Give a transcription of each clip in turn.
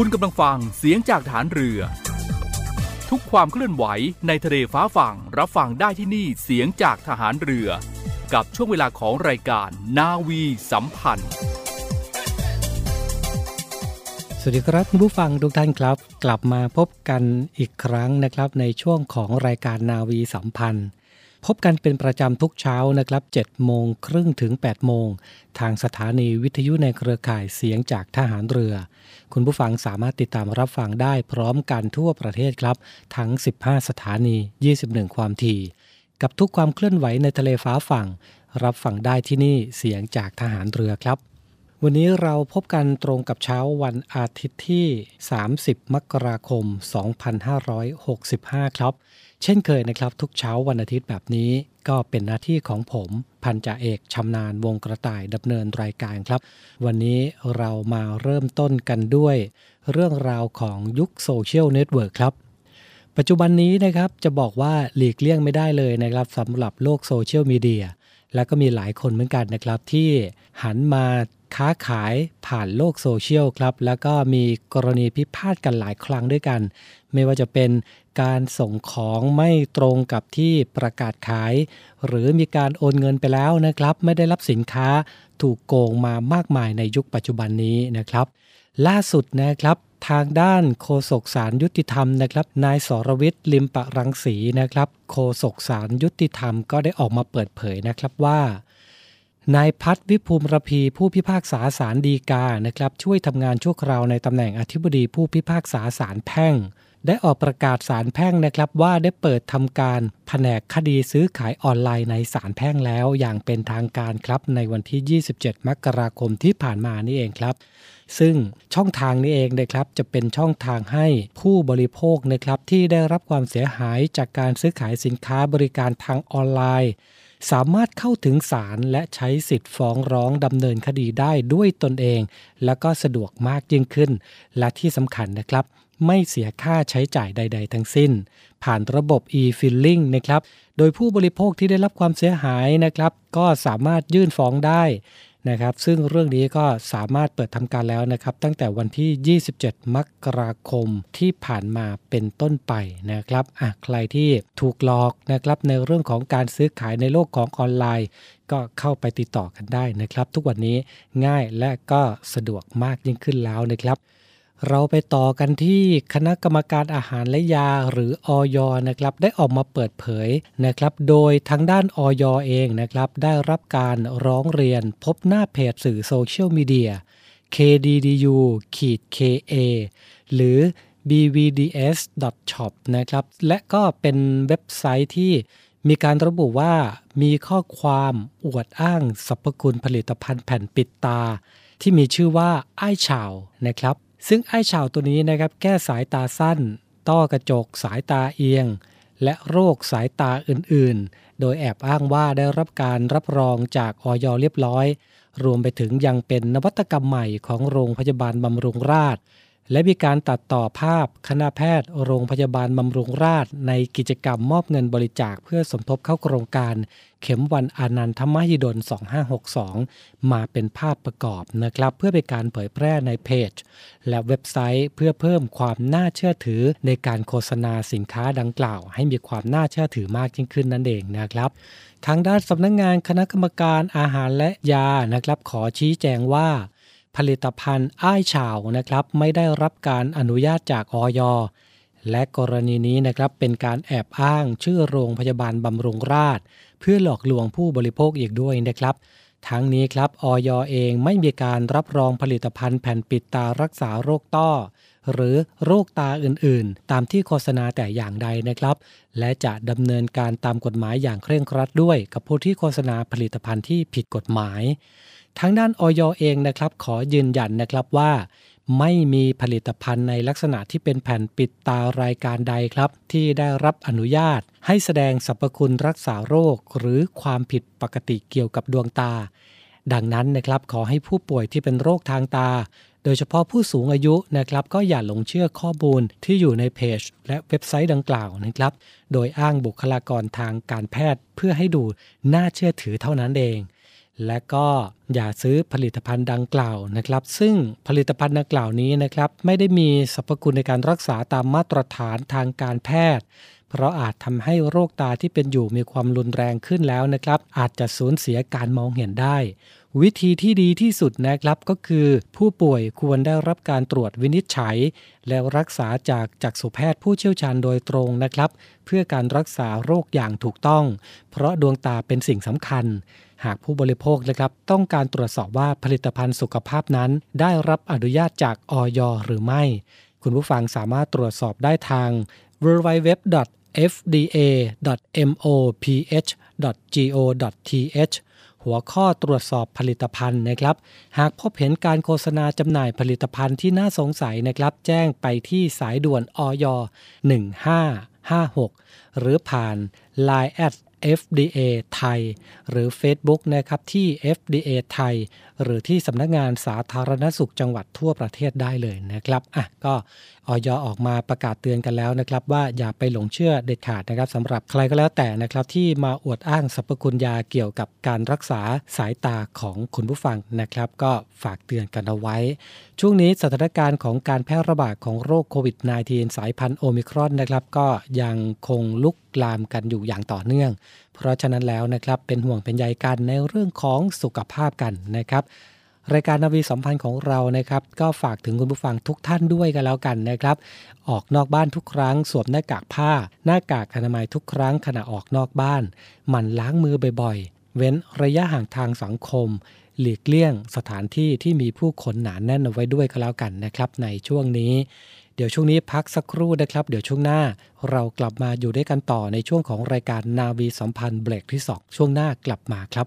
คุณกำลังฟังเสียงจากฐานเรือ ทุกความเคลื่อนไหวในทะเลฟ้าฝั่งรับฟังได้ที่นี่เสียงจากทหารเรือ กับช่วงเวลาของรายการนาวีสัมพันธ์ สวัสดีครับคุณผู้ฟังทุกท่านครับ กลับมาพบกันอีกครั้งนะครับในช่วงของรายการนาวีสัมพันธ์ พบกันเป็นประจำทุกเช้านะครับ7โมงครึ่งถึง 8 โมง ทางสถานีวิทยุในเครือข่ายเสียงจากทหารเรือ คุณผู้ฟังสามารถติดตามรับฟังได้พร้อมกันทั่วประเทศครับ ทั้ง 15 สถานี 21 ความถี่ กับทุกความเคลื่อนไหวในทะเลฟ้าฝั่ง รับฟังได้ที่นี่เสียงจากทหารเรือครับ วันนี้เราพบกันตรงกับเช้าวันอาทิตย์ที่ 30 มกราคม 2565 ครับ เช่นเคยนะครับ ทุกเช้าวันอาทิตย์แบบนี้ ก็เป็นหน้าที่ของผมพันจ่าเอกชำนาญวงกระต่ายดำเนินรายการครับ วันนี้เรามาเริ่มต้นกันด้วย เรื่องราวของยุคโซเชียลเน็ตเวิร์กครับปัจจุบันนี้นะครับจะบอกว่าหลีกเลี่ยงไม่ได้เลยนะครับสำหรับโลกโซเชียลมีเดียแล้วก็มีหลายคนเหมือนกันนะครับที่หันมา ค้าขายผ่านโลกโซเชียลครับ แล้วก็มีกรณีพิพาทกันหลายครั้งด้วยกัน ไม่ว่าจะเป็นการส่งของไม่ตรงกับที่ประกาศขาย หรือมีการโอนเงินไปแล้วนะครับ ไม่ได้รับสินค้าถูกโกงมามากมายในยุคปัจจุบันนี้นะครับ ล่าสุดนะครับทางด้านโฆษกสารยุติธรรมนะครับ นายสรวิทย์ลิมปะรังสีนะครับ โฆษกสารยุติธรรมก็ได้ออกมาเปิดเผยนะครับว่า นายพัฒวิภูมิรพีผู้พิพากษาศาลฎีกานะครับช่วยทำงานชั่วคราวในตำแหน่งอธิบดีผู้พิพากษาศาลแพ่ง ได้ออกประกาศศาลแพ่งนะครับว่าได้เปิดทำการแผนกคดีซื้อขายออนไลน์ในศาลแพ่งแล้วอย่างเป็นทางการครับในวันที่ 27 มกราคมที่ผ่านมานี่เองครับ ซึ่งช่องทางนี้เองนะครับจะเป็นช่องทางให้ผู้บริโภคนะครับที่ได้รับความเสียหายจากการซื้อขายสินค้าบริการทางออนไลน์ สามารถเข้าถึงศาลและใช้สิทธิ์ฟ้องร้องดำเนินคดีได้ด้วยตนเอง แล้วก็สะดวกมากยิ่งขึ้น และที่สำคัญนะครับ ไม่เสียค่าใช้จ่ายใด ๆ ทั้งสิ้น ผ่านระบบ e-filing นะครับ โดยผู้บริโภคที่ได้รับความเสียหายนะครับ ก็สามารถยื่นฟ้องได้ นะครับ ซึ่งเรื่องนี้ก็สามารถเปิดทำการแล้วนะครับ ตั้งแต่วันที่ 27 มกราคมที่ผ่านมาเป็นต้นไปนะครับอะใครที่ถูกหลอกนะครับในเรื่องของการซื้อขายในโลกของออนไลน์ ก็เข้าไปติดต่อกันได้นะครับ ทุกวันนี้ง่ายและก็สะดวกมากยิ่งขึ้นแล้วนะครับ เราไปต่อกันที่คณะกรรมการอาหารและยาหรืออยนะครับได้ออกมาเปิดเผยนะครับ โดยทางด้านอยเองนะครับ ได้รับการร้องเรียนพบหน้าเพจสื่อโซเชียลมีเดีย kddu ขีด ka หรือ bvds.shop นะครับ และก็เป็นเว็บไซต์ที่มีการระบุว่ามีข้อความอวดอ้างสรรพคุณผลิตภัณฑ์แผ่นปิดตา ที่มีชื่อว่าไอ้ชาวนะครับ ซึ่งไอ้เฉาตัวนี้นะครับแก้สายตาสั้น ต้อกระจก สายตาเอียง และโรคสายตาอื่นๆ โดยแอบอ้างว่าได้รับการรับรองจากออยเรียบร้อย รวมไปถึงยังเป็นนวัตกรรมใหม่ของโรงพยาบาลบำรุงราษฎร์ และมีการตัดต่อภาพคณะแพทย์โรงพยาบาลบำรุงราษฎร์ในกิจกรรมมอบเงินบริจาคเพื่อสมทบเข้าโครงการ เข็มวันอานันทมหิดล 2562 มาเป็นภาพประกอบนะครับ เพื่อเป็นการเผยแพร่ในเพจ และเว็บไซต์เพื่อเพิ่มความน่าเชื่อถือในการโฆษณาสินค้าดังกล่าว ให้มีความน่าเชื่อถือมากยิ่งขึ้นนั่นเองนะครับทางด้านสำนักงงานคณะกรรมการอาหารและยานะครับ ขอชี้แจงว่า ผลิตภัณฑ์อ้ายฉาวนะครับ ไม่ได้รับการอนุญาตจากออยและกรณีนี้นะครับเป็นการแอบอ้างชื่อโรงพยาบาลบำรุงราษฎร์เพื่อหลอกลวงผู้บริโภคอีกด้วยนะครับ ทั้งนี้ครับออยเองไม่มีการรับรองผลิตภัณฑ์แผ่นปิดตารักษาโรคต้อ หรือโรคตาอื่นๆ ตามที่โฆษณาแต่อย่างใดนะครับ และจะดำเนินการตามกฎหมายอย่างเคร่งครัดด้วย กับผู้ที่โฆษณาผลิตภัณฑ์ที่ผิดกฎหมาย ทางด้านออยเองนะครับ ขอยืนยันนะครับว่าไม่มีผลิตภัณฑ์ในลักษณะที่เป็นแผ่นปิดตารายการใดครับ ที่ได้รับอนุญาต ให้แสดงสรรพคุณรักษาโรค หรือความผิดปกติเกี่ยวกับดวงตา ดังนั้นนะครับขอให้ผู้ป่วยที่เป็นโรคทางตา โดยเฉพาะผู้สูงอายุนะครับก็อย่าหลงเชื่อข้อมูลที่อยู่ในเพจ และเว็บไซต์ดังกล่าวนะครับ โดยอ้างบุคลากรทางการแพทย์เพื่อให้ดูน่าเชื่อถือเท่านั้นเอง และก็อย่าซื้อผลิตภัณฑ์ดังกล่าวนะครับ ซึ่งผลิตภัณฑ์ดังกล่าวนี้นะครับ ไม่ได้มีสรรพคุณในการรักษาตามมาตรฐานทางการแพทย์เพราะอาจทำให้โรคตาที่เป็นอยู่มีความรุนแรงขึ้นแล้วนะครับ อาจจะสูญเสียการมองเห็นได้วิธีที่ดีที่สุดนะครับก็คือ ผู้ป่วยควรได้รับการตรวจวินิจฉัย แล้วรักษาจากจักษุแพทย์ผู้เชี่ยวชาญโดยตรงนะครับ เพื่อการรักษาโรคอย่างถูกต้อง เพราะดวงตาเป็นสิ่งสำคัญ หากผู้บริโภคนะครับ ต้องการตรวจสอบว่าผลิตภัณฑ์สุขภาพนั้น ได้รับอนุญาตจากออยหรือไม่ คุณผู้ฟังสามารถตรวจสอบได้ทาง www.fda.moph.go.th หัวข้อตรวจสอบผลิตภัณฑ์นะครับ หากพบเห็นการโฆษณาจำหน่ายผลิตภัณฑ์ที่น่าสงสัยนะครับ แจ้งไปที่สายด่วนอย1556 หรือผ่าน Line FDA ไทย หรือ Facebook นะครับที่ FDA ไทย หรือที่สำนักงานสาธารณสุขจังหวัดทั่วประเทศได้เลยนะครับอะก็ ออยออกมาประกาศเตือนกันแล้วนะครับ ว่าอย่าไปหลงเชื่อเด็ดขาดนะครับสำหรับใครก็แล้วแต่นะครับ ที่มาอวดอ้างสรรพคุณยาเกี่ยวกับการรักษาสายตาของคุณผู้ฟังนะครับ ก็ฝากเตือนกันเอาไว้ ช่วงนี้สถานการณ์ของการแพร่ระบาดของโรคโควิด -19 สายพันธุ์โอมิครอนนะครับ ก็ยังคงลุกลามกันอยู่อย่างต่อเนื่อง เพราะฉะนั้นแล้วนะครับเป็นห่วงเป็นใยกันในเรื่องของสุขภาพกันนะครับ รายการนาวีสัมพันธ์ของเรานะครับ ก็ฝากถึงคุณผู้ฟังทุกท่านด้วยกันแล้วกันนะครับ ออกนอกบ้านทุกครั้งสวมหน้ากากผ้า หน้ากากอนามัยทุกครั้งขณะออกนอกบ้าน หมั่นล้างมือบ่อยๆ เว้นระยะห่างทางสังคม หลีกเลี่ยงสถานที่ที่มีผู้คนหนาแน่นเอาไว้ด้วยก็แล้วกันนะครับ ในช่วงนี้เดี๋ยวช่วงนี้พักสักครู่นะครับ เดี๋ยวช่วงหน้าเรากลับมาอยู่ด้วยกันต่อในช่วงของรายการนาวีสัมพันธ์เบรกที่ 2 ช่วงหน้ากลับมาครับ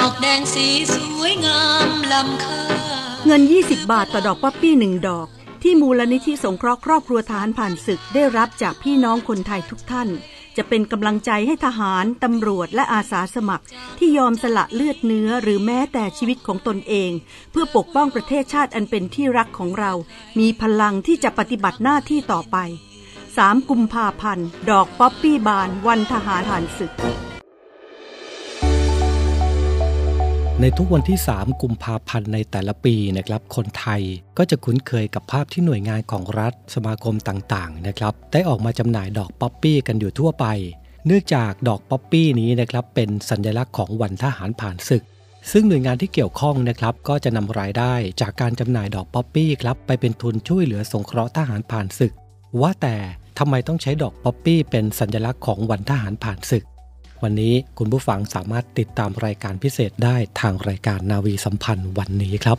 อกแดงสีสวยงามลำค่าเงิน 20 บาทต่อดอกป๊อปปี้หนึ่งดอก ที่มูลนิธิสงเคราะห์ครอบครัวทหารผ่านศึกได้รับจากพี่น้องคนไทยทุกท่าน จะเป็นกำลังใจให้ทหาร ตำรวจและอาสาสมัคร ที่ยอมสละเลือดเนื้อหรือแม้แต่ชีวิตของตนเอง เพื่อปกป้องประเทศชาติอันเป็นที่รักของเรา มีพลังที่จะปฏิบัติหน้าที่ต่อไป 3 กุมภาพันธ์ ดอกป๊อปปี้บาน วันทหารผ่านศึก ในทุกวันที่ 3 กุมภาพันธ์ในแต่ละปีนะครับคนไทยก็จะคุ้นเคยกับภาพที่หน่วยงานของรัฐสมาคมต่างๆนะครับได้ออกมาจำหน่ายดอกป๊อปปี้กันอยู่ทั่วไป เนื่องจากดอกป๊อปปี้นี้นะครับเป็นสัญลักษณ์ของวันทหารผ่านศึก ซึ่งหน่วยงานที่เกี่ยวข้องนะครับก็จะนำรายได้จากการจำหน่ายดอกป๊อปปี้ครับไปเป็นทุนช่วยเหลือสงเคราะห์ทหารผ่านศึก ว่าแต่ทำไมต้องใช้ดอกป๊อปปี้เป็นสัญลักษณ์ของวันทหารผ่านศึก วันนี้คุณผู้ฟังสามารถติดตามรายการพิเศษได้ทางรายการนาวีสัมพันธ์วันนี้ครับ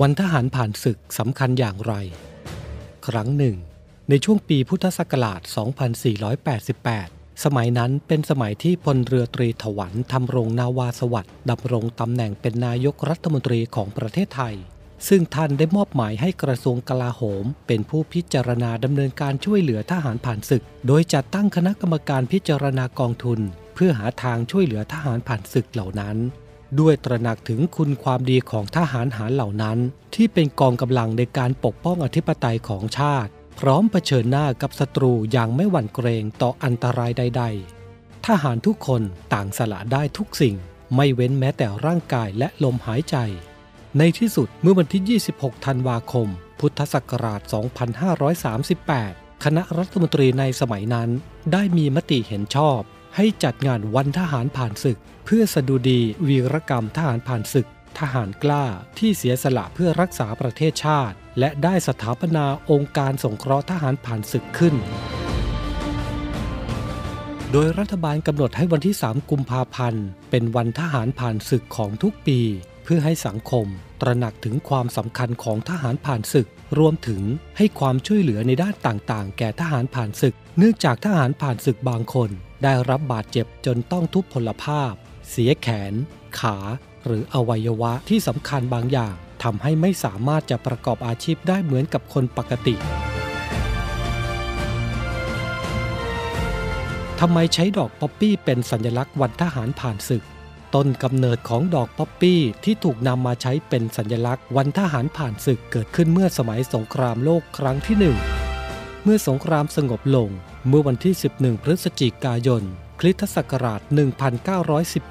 วันทหารผ่านศึกสำคัญอย่างไร ครั้งหนึ่ง ในช่วงปีพุทธศักราช 2488 สมัยนั้นเป็นสมัยที่พลเรือตรีถวันทำรงนาวาสวัสดิ์ดำรงตำแหน่งเป็นนายกรัฐมนตรีของประเทศไทย ซึ่งท่านได้มอบหมายให้กระทรวงกลาโหม เป็นผู้พิจารณาดำเนินการช่วยเหลือทหารผ่านศึก โดยจัดตั้งคณะกรรมการพิจารณากองทุน เพื่อหาทางช่วยเหลือทหารผ่านศึกเหล่านั้น ด้วยตระหนักถึงคุณความดีของทหารหารเหล่านั้น ที่เป็นกองกำลังในการปกป้องอธิปไตยของชาติ พร้อมเผชิญหน้ากับศัตรูอย่างไม่หวั่นเกรงต่ออันตรายใด ๆ ทหารทุกคนต่างสละได้ทุกสิ่ง ไม่เว้นแม้แต่ร่างกายและลมหายใจ ในที่สุดเมื่อวันที่ 26 ธันวาคม พุทธศักราช 2538 คณะรัฐมนตรีในสมัยนั้น ได้มีมติเห็นชอบ ให้จัดงานวันทหารผ่านศึก เพื่อสดุดีวีรกรรมทหารผ่านศึก ทหารกล้าที่เสียสละเพื่อรักษาประเทศชาติ และได้สถาปนาองค์การสงเคราะห์ทหารผ่านศึกขึ้น โดยรัฐบาลกำหนดให้วันที่ 3 กุมภาพันธ์ เป็นวันทหารผ่านศึกของทุกปีเพื่อให้สังคม ตระหนักถึงความสำคัญของทหารผ่านศึก รวมถึงให้ความช่วยเหลือในด้านต่างๆ แก่ทหารผ่านศึก เนื่องจากทหารผ่านศึกบางคน ได้รับบาดเจ็บจนต้องทุพพลภาพ เสียแขน ขา หรืออวัยวะที่สำคัญบางอย่างทำให้ไม่สามารถจะประกอบอาชีพได้เหมือนกับคนปกติทำไมใช้ดอกป๊อปปี้เป็นสัญลักษณ์วันทหารผ่านศึก ต้นกำเนิดของดอกป๊อปปี้ที่ถูกนำมาใช้เป็นสัญลักษณ์ วันทหารผ่านศึกเกิดขึ้นเมื่อสมัยสงครามโลกครั้งที่หนึ่งเมื่อสงครามสงบลงเมื่อวันที่ 11 พฤศจิกายน คริสตศักราช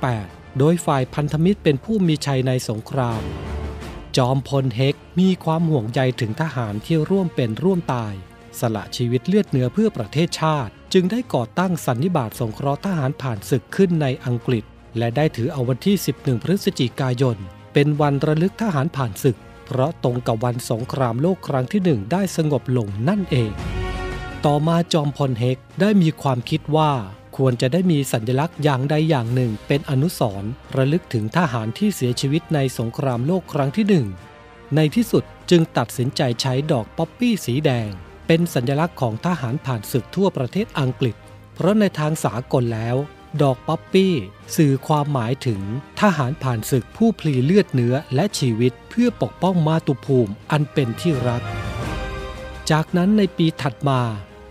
1918 โดยฝ่ายพันธมิตรเป็นผู้มีชัยในสงคราม จอมพลเฮกมีความห่วงใยถึงทหารที่ร่วมเป็นร่วมตาย สละชีวิตเลือดเนื้อเพื่อประเทศชาติ จึงได้ก่อตั้งสันนิบาตสงเคราะห์ทหารผ่านศึกขึ้นในอังกฤษ และได้ถือเอาวันที่ 11 พฤศจิกายน เป็นวันระลึกทหารผ่านศึก เพราะตรงกับวันสงครามโลกครั้งที่หนึ่งได้สงบลงนั่นเอง ต่อมาจอมพลเฮกได้มีความคิดว่าควรจะได้มีสัญลักษณ์อย่างใดอย่างหนึ่งเป็นอนุสรณ์ระลึกถึงทหารที่เสียชีวิตในสงครามโลกครั้งที่หนึ่งในที่สุดจึงตัดสินใจใช้ดอกป๊อปปี้สีแดง เป็นสัญลักษณ์ของทหารผ่านศึกทั่วประเทศอังกฤษ เพราะในทางสากลแล้ว ดอกป๊อปปี้ สื่อความหมายถึงทหารผ่านศึกผู้พลีเลือดเนื้อและชีวิตเพื่อปกป้องมาตุภูมิอันเป็นที่รัก จากนั้นในปีถัดมา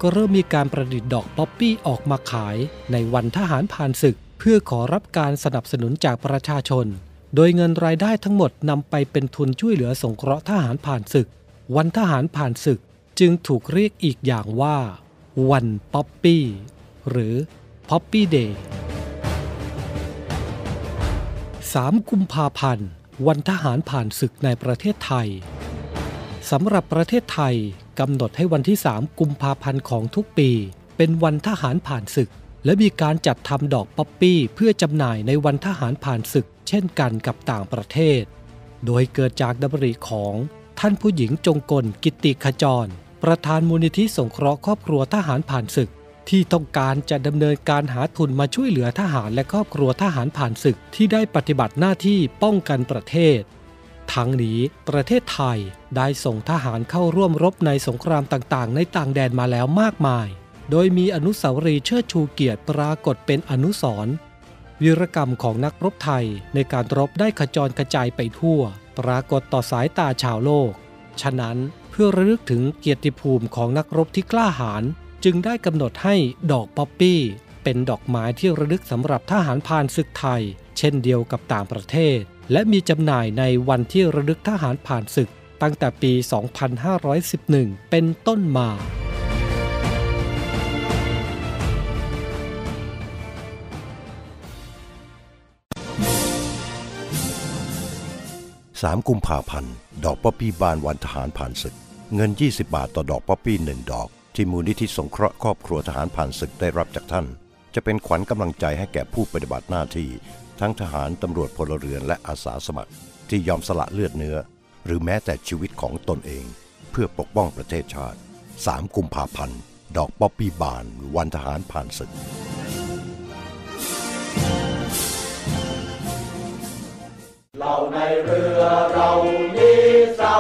ก็เริ่มมีการประดิษฐ์ดอกป๊อปปี้ออกมาขายในวันทหารผ่านศึก เพื่อขอรับการสนับสนุนจากประชาชน โดยเงินรายได้ทั้งหมดนำไปเป็นทุนช่วยเหลือสงเคราะห์ทหารผ่านศึก วันทหารผ่านศึกจึงถูกเรียกอีกอย่างว่า วันป๊อปปี้ หรือ Poppy Day 3กุมภาพันธ์ วันทหารผ่านศึกในประเทศไทยสำหรับประเทศไทยกำหนดให้วันที่ 3 กุมภาพันธ์ของทุกปี เป็นวันทหารผ่านศึก และมีการจัดทำดอกป๊อปปี้เพื่อจำหน่ายในวันทหารผ่านศึก เช่นกันกับต่างประเทศ โดยเกิดจากดำริของท่านผู้หญิงจงกลกิติขจร ประธานมูลนิธิสงเคราะห์ครอบครัวทหารผ่านศึก ที่ต้องการจะดำเนินการหาทุนมาช่วยเหลือทหารและครอบครัวทหารผ่านศึกที่ได้ปฏิบัติหน้าที่ป้องกันประเทศ ทั้งนี้ประเทศไทยได้ส่งทหารเข้าร่วมรบในสงครามต่างๆ ในต่างแดนมาแล้วมากมาย โดยมีอนุสาวรีย์เชิดชูเกียรติปรากฏเป็นอนุสรณ์วีรกรรมของนักรบไทยในการรบได้ขจรกระจายไปทั่ว ปรากฏต่อสายตาชาวโลก ฉะนั้นเพื่อระลึกถึงเกียรติภูมิของนักรบที่กล้าหาญ จึงได้กำหนดให้ดอกป๊อปปี้ เป็นดอกไม้ที่ระลึกสำหรับทหารผ่านศึกไทย เช่นเดียวกับต่างประเทศ และมีจำหน่ายในวันที่ระลึกทหารผ่านศึก ตั้งแต่ปี 2511 เป็นต้นมาสามกุมภาพันธ์ ดอกป๊อปปี้บานวันทหารผ่านศึก เงิน 20 บาทต่อดอกป๊อปปี้ 1 ดอก ที่มูลนิธิสงเคราะห์ครอบครัวทหารผ่านศึกได้รับจากท่าน จะเป็นขวัญกำลังใจให้แก่ผู้ปฏิบัติหน้าที่ ทั้งทหารตำรวจพลเรือนและอาสาสมัคร ที่ยอมสละเลือดเนื้อ หรือแม้แต่ชีวิตของตนเอง เพื่อปกป้องประเทศชาติ 3 กุมภาพันธ์ ดอกป๊อปปี้บาน วันทหารผ่านศึก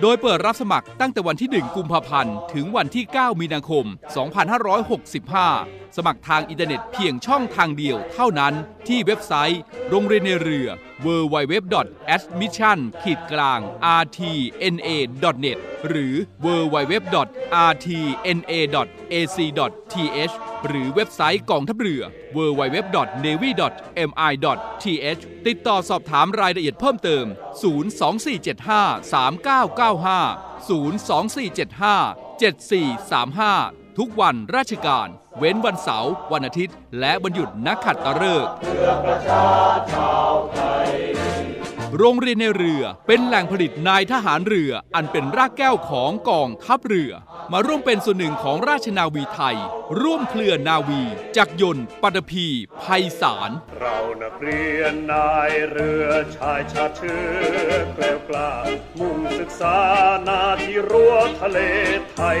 โดยเปิดรับสมัครตั้งแต่วันที่ 1 กุมภาพันธ์ ถึงวันที่ 9 มีนาคม 2565 สมัครทางอินเทอร์เน็ตเพียงช่องทางเดียวเท่านั้นที่เว็บไซต์ โรงเรียนนายเรือ www.admission-rtna.net หรือ www.rtna.ac.th หรือเว็บไซต์กองทัพเรือ www.navy.mi.th ติดต่อสอบถามรายละเอียดเพิ่มเติม 024753995 024757435 ทุกวันราชการ เว้นวันเสาร์วันอาทิตย์ และวันหยุดนักขัดตฤกษ์ โรงเรียนในเรือเป็นแหล่งผลิตนายทหารเรืออันเป็นรากแก้วของกองทัพเรือ มาร่วมเป็นส่วนหนึ่งของราชนาวีไทย ร่วมเคลื่อนนาวี จักรยนต์ปัตภีภัยสาร เรานักเรียนนายเรือชายชาเชื้อแกล้วกล้ามุ่งศึกษานาที่รั้วทะเลไทย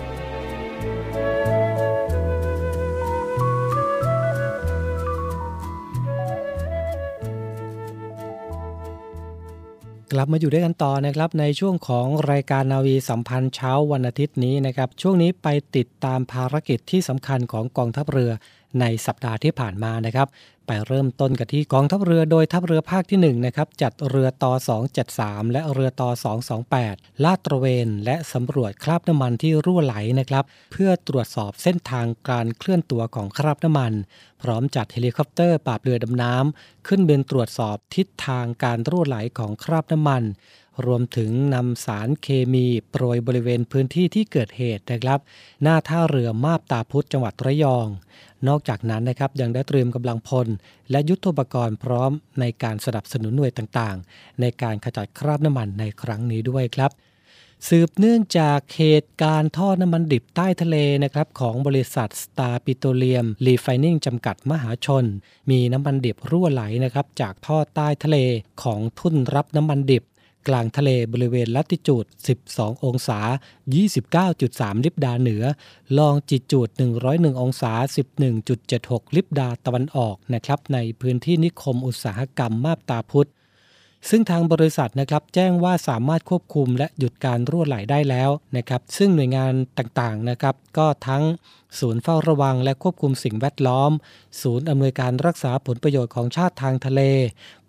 กลับมาอยู่ด้วยกันต่อนะครับในช่วงของรายการนาวีสัมพันธ์เช้าวันอาทิตย์นี้นะครับช่วงนี้ไปติดตามภารกิจที่สำคัญของกองทัพเรือ ในสัปดาห์ที่ผ่านมานะครับ ไปเริ่มต้นกันที่กองทัพเรือโดยทัพเรือภาคที่1นะครับจัดเรือต่อ273 และเรือต่อ228 ลาดตระเวน และสำรวจคราบน้ำมันที่รั่วไหลนะครับ เพื่อตรวจสอบเส้นทางการเคลื่อนตัวของคราบน้ำมัน พร้อมจัดเฮลิคอปเตอร์ปราบเรือดำน้ำขึ้นบินตรวจสอบทิศทางการรั่วไหลของคราบน้ำมัน รวมถึงนำสารเคมีโปรยบริเวณพื้นที่ที่เกิดเหตุนะครับ หน้าท่าเรือมาบตาพุธจังหวัดระยอง นอกจากนั้นนะครับยังได้เตรียมกำลังพล และยุทโธปกรณ์พร้อมในการสนับสนุนหน่วยต่างๆ ในการขจัดคราบน้ำมันในครั้งนี้ด้วยครับสืบเนื่องจากเหตุการณ์ท่อน้ำมันดิบใต้ทะเลนะครับของบริษัทสตาร์ปิโตรเลียมรีไฟนิ่งจำกัดมหาชน มีน้ำมันดิบรั่วไหลนะครับจากท่อใต้ทะเลของทุ่นรับน้ำมันดิบ กลางทะเลบริเวณลัติจูด 12 องศา 29.3 ลิบดาเหนือ ลองจิจูด 101 องศา 11.76 ลิบดาตะวันออกนะครับในพื้นที่นิคมอุตสาหกรรมมาบตาพุธซึ่งทางบริษัทนะครับแจ้งว่าสามารถควบคุมและหยุดการรั่วไหลได้แล้วนะครับซึ่งหน่วยงานต่างๆนะครับก็ทั้ง ศูนย์เฝ้าระวังและควบคุมสิ่งแวดล้อม ศูนย์อำนวยการรักษาผลประโยชน์ของชาติทางทะเล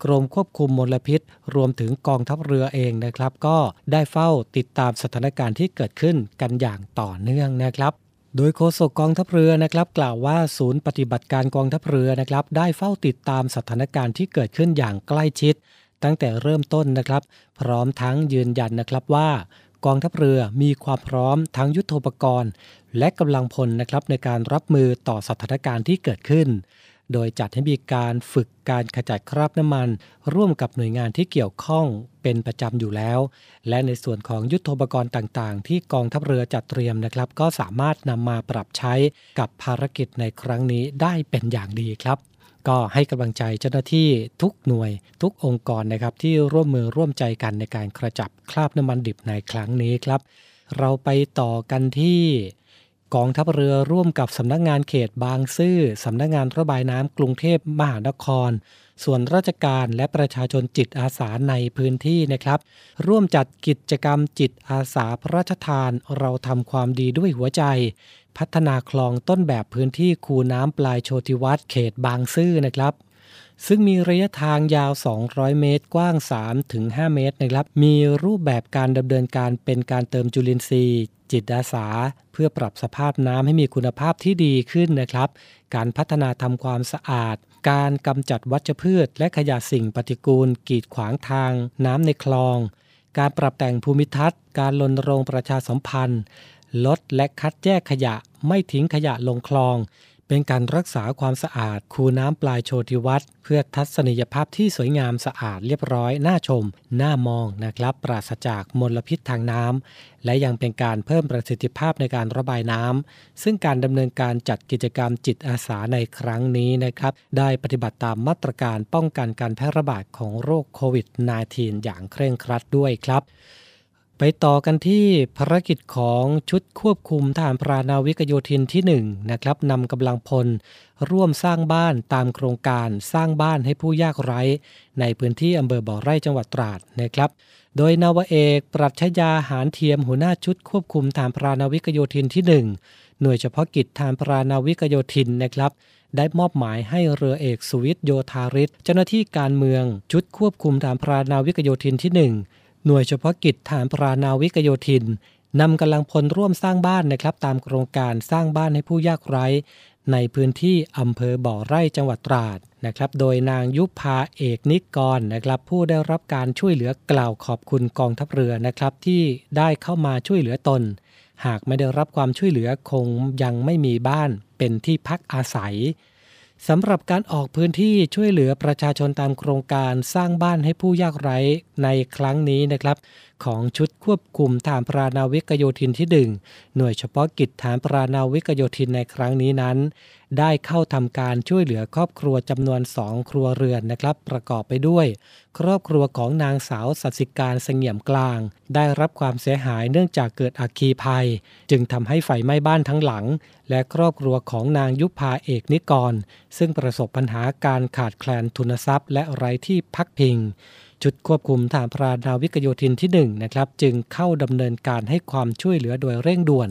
กรมควบคุมมลพิษ รวมถึงกองทัพเรือเองนะครับ ก็ได้เฝ้าติดตามสถานการณ์ที่เกิดขึ้นกันอย่างต่อเนื่องนะครับโดยโฆษกกองทัพเรือนะครับกล่าวว่าศูนย์ปฏิบัติการกองทัพเรือนะครับได้เฝ้าติดตามสถานการณ์ที่เกิดขึ้นอย่างใกล้ชิด ตั้งแต่เริ่มต้นนะครับ พร้อมทั้งยืนยันนะครับว่ากองทัพเรือมีความพร้อมทั้งยุทโธปกรณ์ และกำลังพลนะครับในการรับมือต่อสถานการณ์ที่เกิดขึ้น โดยจัดให้มีการฝึกการขจัดคราบน้ำมัน ร่วมกับหน่วยงานที่เกี่ยวข้องเป็นประจำอยู่แล้ว และในส่วนของยุทธปกรณ์ต่างๆ ที่กองทัพเรือจัดเตรียมนะครับ ก็สามารถนำมาปรับใช้กับภารกิจในครั้งนี้ได้เป็นอย่างดีครับก็ให้กำลังใจเจ้าหน้าที่ทุกหน่วยทุกองค์กรนะครับที่ร่วมมือร่วมใจกันในการกระจับคราบน้ำมันดิบในครั้งนี้ครับ เราไปต่อกันที่ กองทัพเรือร่วมกับสำนักงานเขตบางซื่อสำนักงานระบายน้ำกรุงเทพมหานคร ส่วนราชการและประชาชนจิตอาสาในพื้นที่นะครับ ร่วมจัดกิจกรรมจิตอาสาพระราชทานเราทำความดีด้วยหัวใจ พัฒนาคลองต้นแบบพื้นที่คูน้ำปลายโชติวัตรเขตบางซื่อนะครับซึ่งมีระยะทางยาว 200 เมตร กว้าง 3-5 เมตรนะครับ มีรูปแบบการดำเนินการเป็นการเติมจุลินทรีย์ จิตอาสาเพื่อปรับสภาพน้ำให้มีคุณภาพที่ดีขึ้นนะครับ การพัฒนาทำความสะอาด การกำจัดวัชพืช และขยะสิ่งปฏิกูล กีดขวางทาง น้ำในคลอง การปรับแต่งภูมิทัศน์ การรณรงค์ประชาสัมพันธ์ ลดและคัดแยกขยะไม่ทิ้งขยะลงคลอง เป็นการรักษาความสะอาด คูน้ำปลายโชติวัตรเพื่อทัศนียภาพที่สวยงามสะอาดเรียบร้อยน่าชม น่ามองนะครับ ปราศจากมลพิษทางน้ำและยังเป็นการเพิ่มประสิทธิภาพในการระบายน้ำซึ่งการดำเนินการจัดกิจกรรมจิตอาสาในครั้งนี้นะครับ ได้ปฏิบัติตามมาตรการป้องกันการแพร่ระบาดของโรคโควิด -19 อย่างเคร่งครัดด้วยครับ ไปต่อกันที่ภารกิจของชุดควบคุมทหารพรานาวิกโยธินที่ 1 นะครับนำกำลังพล ร่วมสร้างบ้านตามโครงการสร้างบ้านให้ผู้ยากไร้ ในพื้นที่อำเภอบ่อไร่จังหวัดตราดนะครับ โดยนาวาเอกปรัชญาหารเทียมหัวหน้าชุดควบคุมทหารพรานาวิกโยธินที่ 1 หน่วยเฉพาะกิจทหารพรานาวิกโยธินนะครับได้มอบหมายให้เรือเอกสุวิทย์โยธาริศเจ้าหน้าที่การเมือง ชุดควบคุมทหารพรานาวิกโยธินที่ 1 หน่วยเฉพาะกิจฐานพรานาวิกโยธินนำกำลังพลร่วมสร้างบ้านนะครับตามโครงการสร้างบ้านให้ผู้ยากไร้ ในพื้นที่อำเภอบ่อไร่จังหวัดตราดนะครับ โดยนางยุพาเอกนิกรนะครับ ผู้ได้รับการช่วยเหลือกล่าวขอบคุณกองทัพเรือนะครับ ที่ได้เข้ามาช่วยเหลือตน หากไม่ได้รับความช่วยเหลือคงยังไม่มีบ้านเป็นที่พักอาศัย สำหรับการออกพื้นที่ช่วยเหลือประชาชนตามโครงการสร้างบ้านให้ผู้ยากไร้ในครั้งนี้นะครับ ของชุดควบคุมฐานปรานาวิกโยธินที่ 1 หน่วยเฉพาะกิจฐานปรานาวิกโยธินในครั้งนี้นั้น ได้เข้าทำการช่วยเหลือครอบครัวจำนวนสองครัวเรือนนะครับ ประกอบไปด้วย ครอบครัวของนางสาวสัสิการเสงี่ยมกลาง ได้รับความเสียหายเนื่องจากเกิดอัคคีภัย จึงทำให้ไฟไหม้บ้านทั้งหลัง และครอบครัวของนางยุพาเอกนิกร ซึ่งประสบปัญหาการขาดแคลนทุนทรัพย์ และไร้ที่พักพิงชุดควบคุมฐานพรานาวิกโยธินที่1นะครับจึงเข้าดำเนินการให้ความช่วยเหลือโดยเร่งด่วน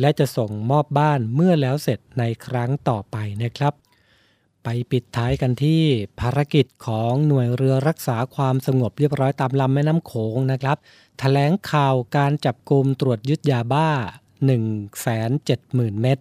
และจะส่งมอบบ้านเมื่อแล้วเสร็จในครั้งต่อไปนะครับ ไปปิดท้ายกันที่ภารกิจของหน่วยเรือรักษาความสงบเรียบร้อยตามลำแม่น้ำโขงนะครับแถลงข่าวการจับกลุ่มตรวจยึดยาบ้า 170,000 เม็ด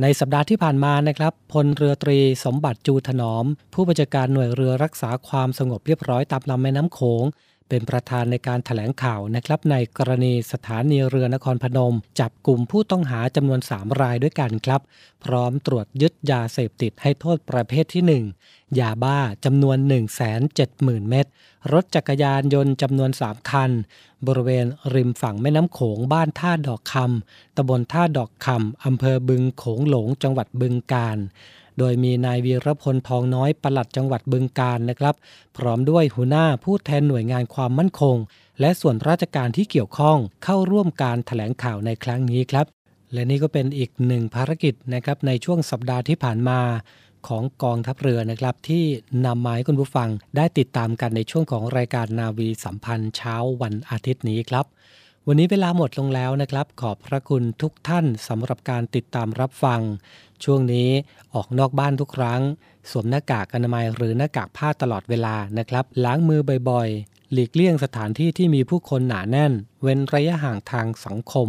ในสัปดาห์ที่ผ่านมานะครับพลเรือตรีสมบัติจูถนอม ผู้บัญชาการหน่วยเรือรักษาความสงบเรียบร้อยตามลำแม่น้ำโขง เป็นประธานในการถแถลงข่าวนะครับในกรณีสถานีเรือนครพนม จับกลุ่มผู้ต้องหาจำนวน 3 รายด้วยกันครับ พร้อมตรวจยึดยาเสพติดให้โทษประเภทที่ 1 ยาบ้าจำนวน 170,000 เม็ดรถจักรยานยนต์จำนวน 3 คัน บริเวณริมฝั่งแม่น้ำโขงบ้านท่าดอกคำตำบลท่าดอกคำอำเภอบึงโขงหลงจังหวัดบึงกาฬ โดยมีนายวีรพลทองน้อยปลัดจังหวัดบึงกาฬนะครับ พร้อมด้วยหัวหน้าผู้แทนหน่วยงานความมั่นคง และส่วนราชการที่เกี่ยวข้องเข้าร่วมการถแถลงข่าวในครั้งนี้ครับ และนี่ก็เป็นอีกหนึ่งภารกิจนะครับในช่วงสัปดาห์ที่ผ่านมาของกองทัพเรือนะครับ ที่นำมาให้คุณผู้ฟังได้ติดตามกันในช่วงของรายการนาวีสัมพันธ์เช้าวันอาทิตย์นี้ครับ วันนี้เวลาหมดลงแล้วนะครับ ขอบพระคุณทุกท่านสำหรับการติดตามรับฟัง ช่วงนี้ออกนอกบ้านทุกครั้ง สวมหน้ากากอนามัยหรือหน้ากากผ้าตลอดเวลานะครับ ล้างมือบ่อยๆ หลีกเลี่ยงสถานที่ที่มีผู้คนหนาแน่น เว้นระยะห่างทางสังคม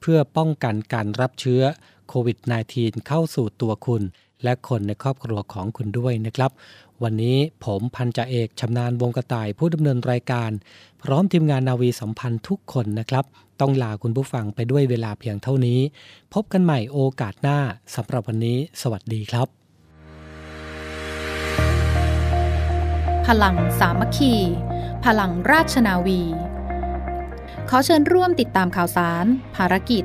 เพื่อป้องกันการรับเชื้อโควิด -19 เข้าสู่ตัวคุณ และคนในครอบครัวของคุณด้วยนะครับ วันนี้ผมพันจ่าเอกชำนาญวงกระต่ายผู้ดำเนินรายการ พร้อมทีมงานนาวีสัมพันธ์ทุกคนนะครับ ต้องลาคุณผู้ฟังไปด้วยเวลาเพียงเท่านี้ พบกันใหม่โอกาสหน้าสำหรับวันนี้ สวัสดีครับ พลังสามัคคี พลังราชนาวี ขอเชิญร่วมติดตามข่าวสาร ภารกิจ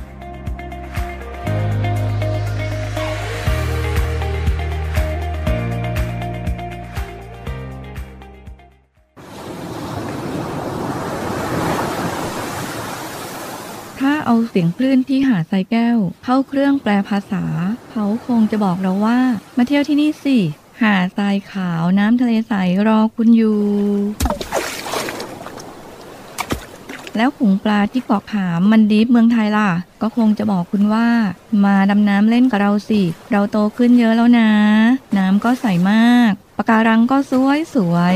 เสียงคลื่นที่หาดทรายแก้ว เข้าเครื่องแปลภาษา เขาคงจะบอกเราว่า มาเที่ยวที่นี่สิ หาดทรายขาวน้ำทะเลใสรอคุณอยู่ แล้วขุงปลาที่เกาะขามมันดีฟเมืองไทยล่ะ ก็คงจะบอกคุณว่า มาดำน้ำเล่นกับเราสิ เราโตขึ้นเยอะแล้วนะ น้ำก็ใสมากปะการังก็สวยสวย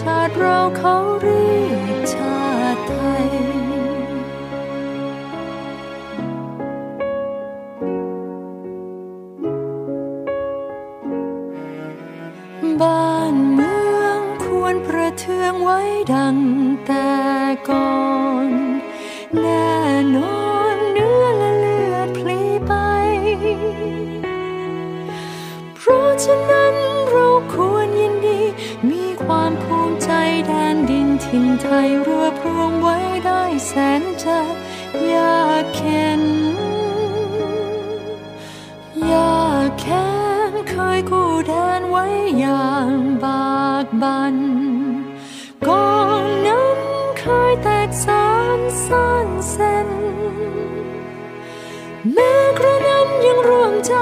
ชาติเราเขาเรียกชาติไทย บ้านเมืองควรประเทืองไว้ดังแต่ก่อน แสนจะยากเข็นยากแค้นเคยกู้แดนไว้อย่างบากบันกองนั้นเคยแตกสานซ่านเส้นแม้กระนั้นยังร่วมใจ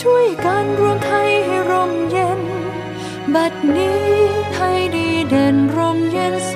ช่วยกันรวมไทยให้ร่มเย็น บัดนี้ไทยดีเด่นร่มเย็นส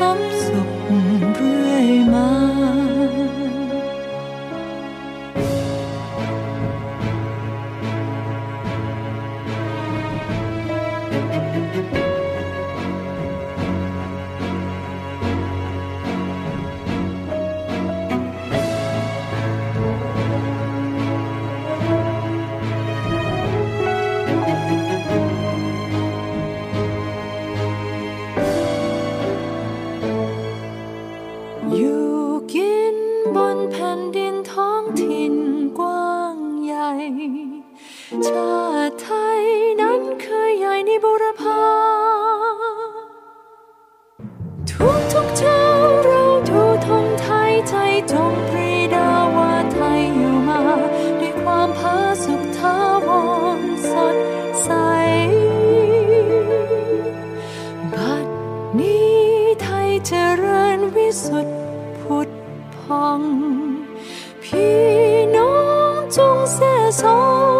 พองพี่น้อง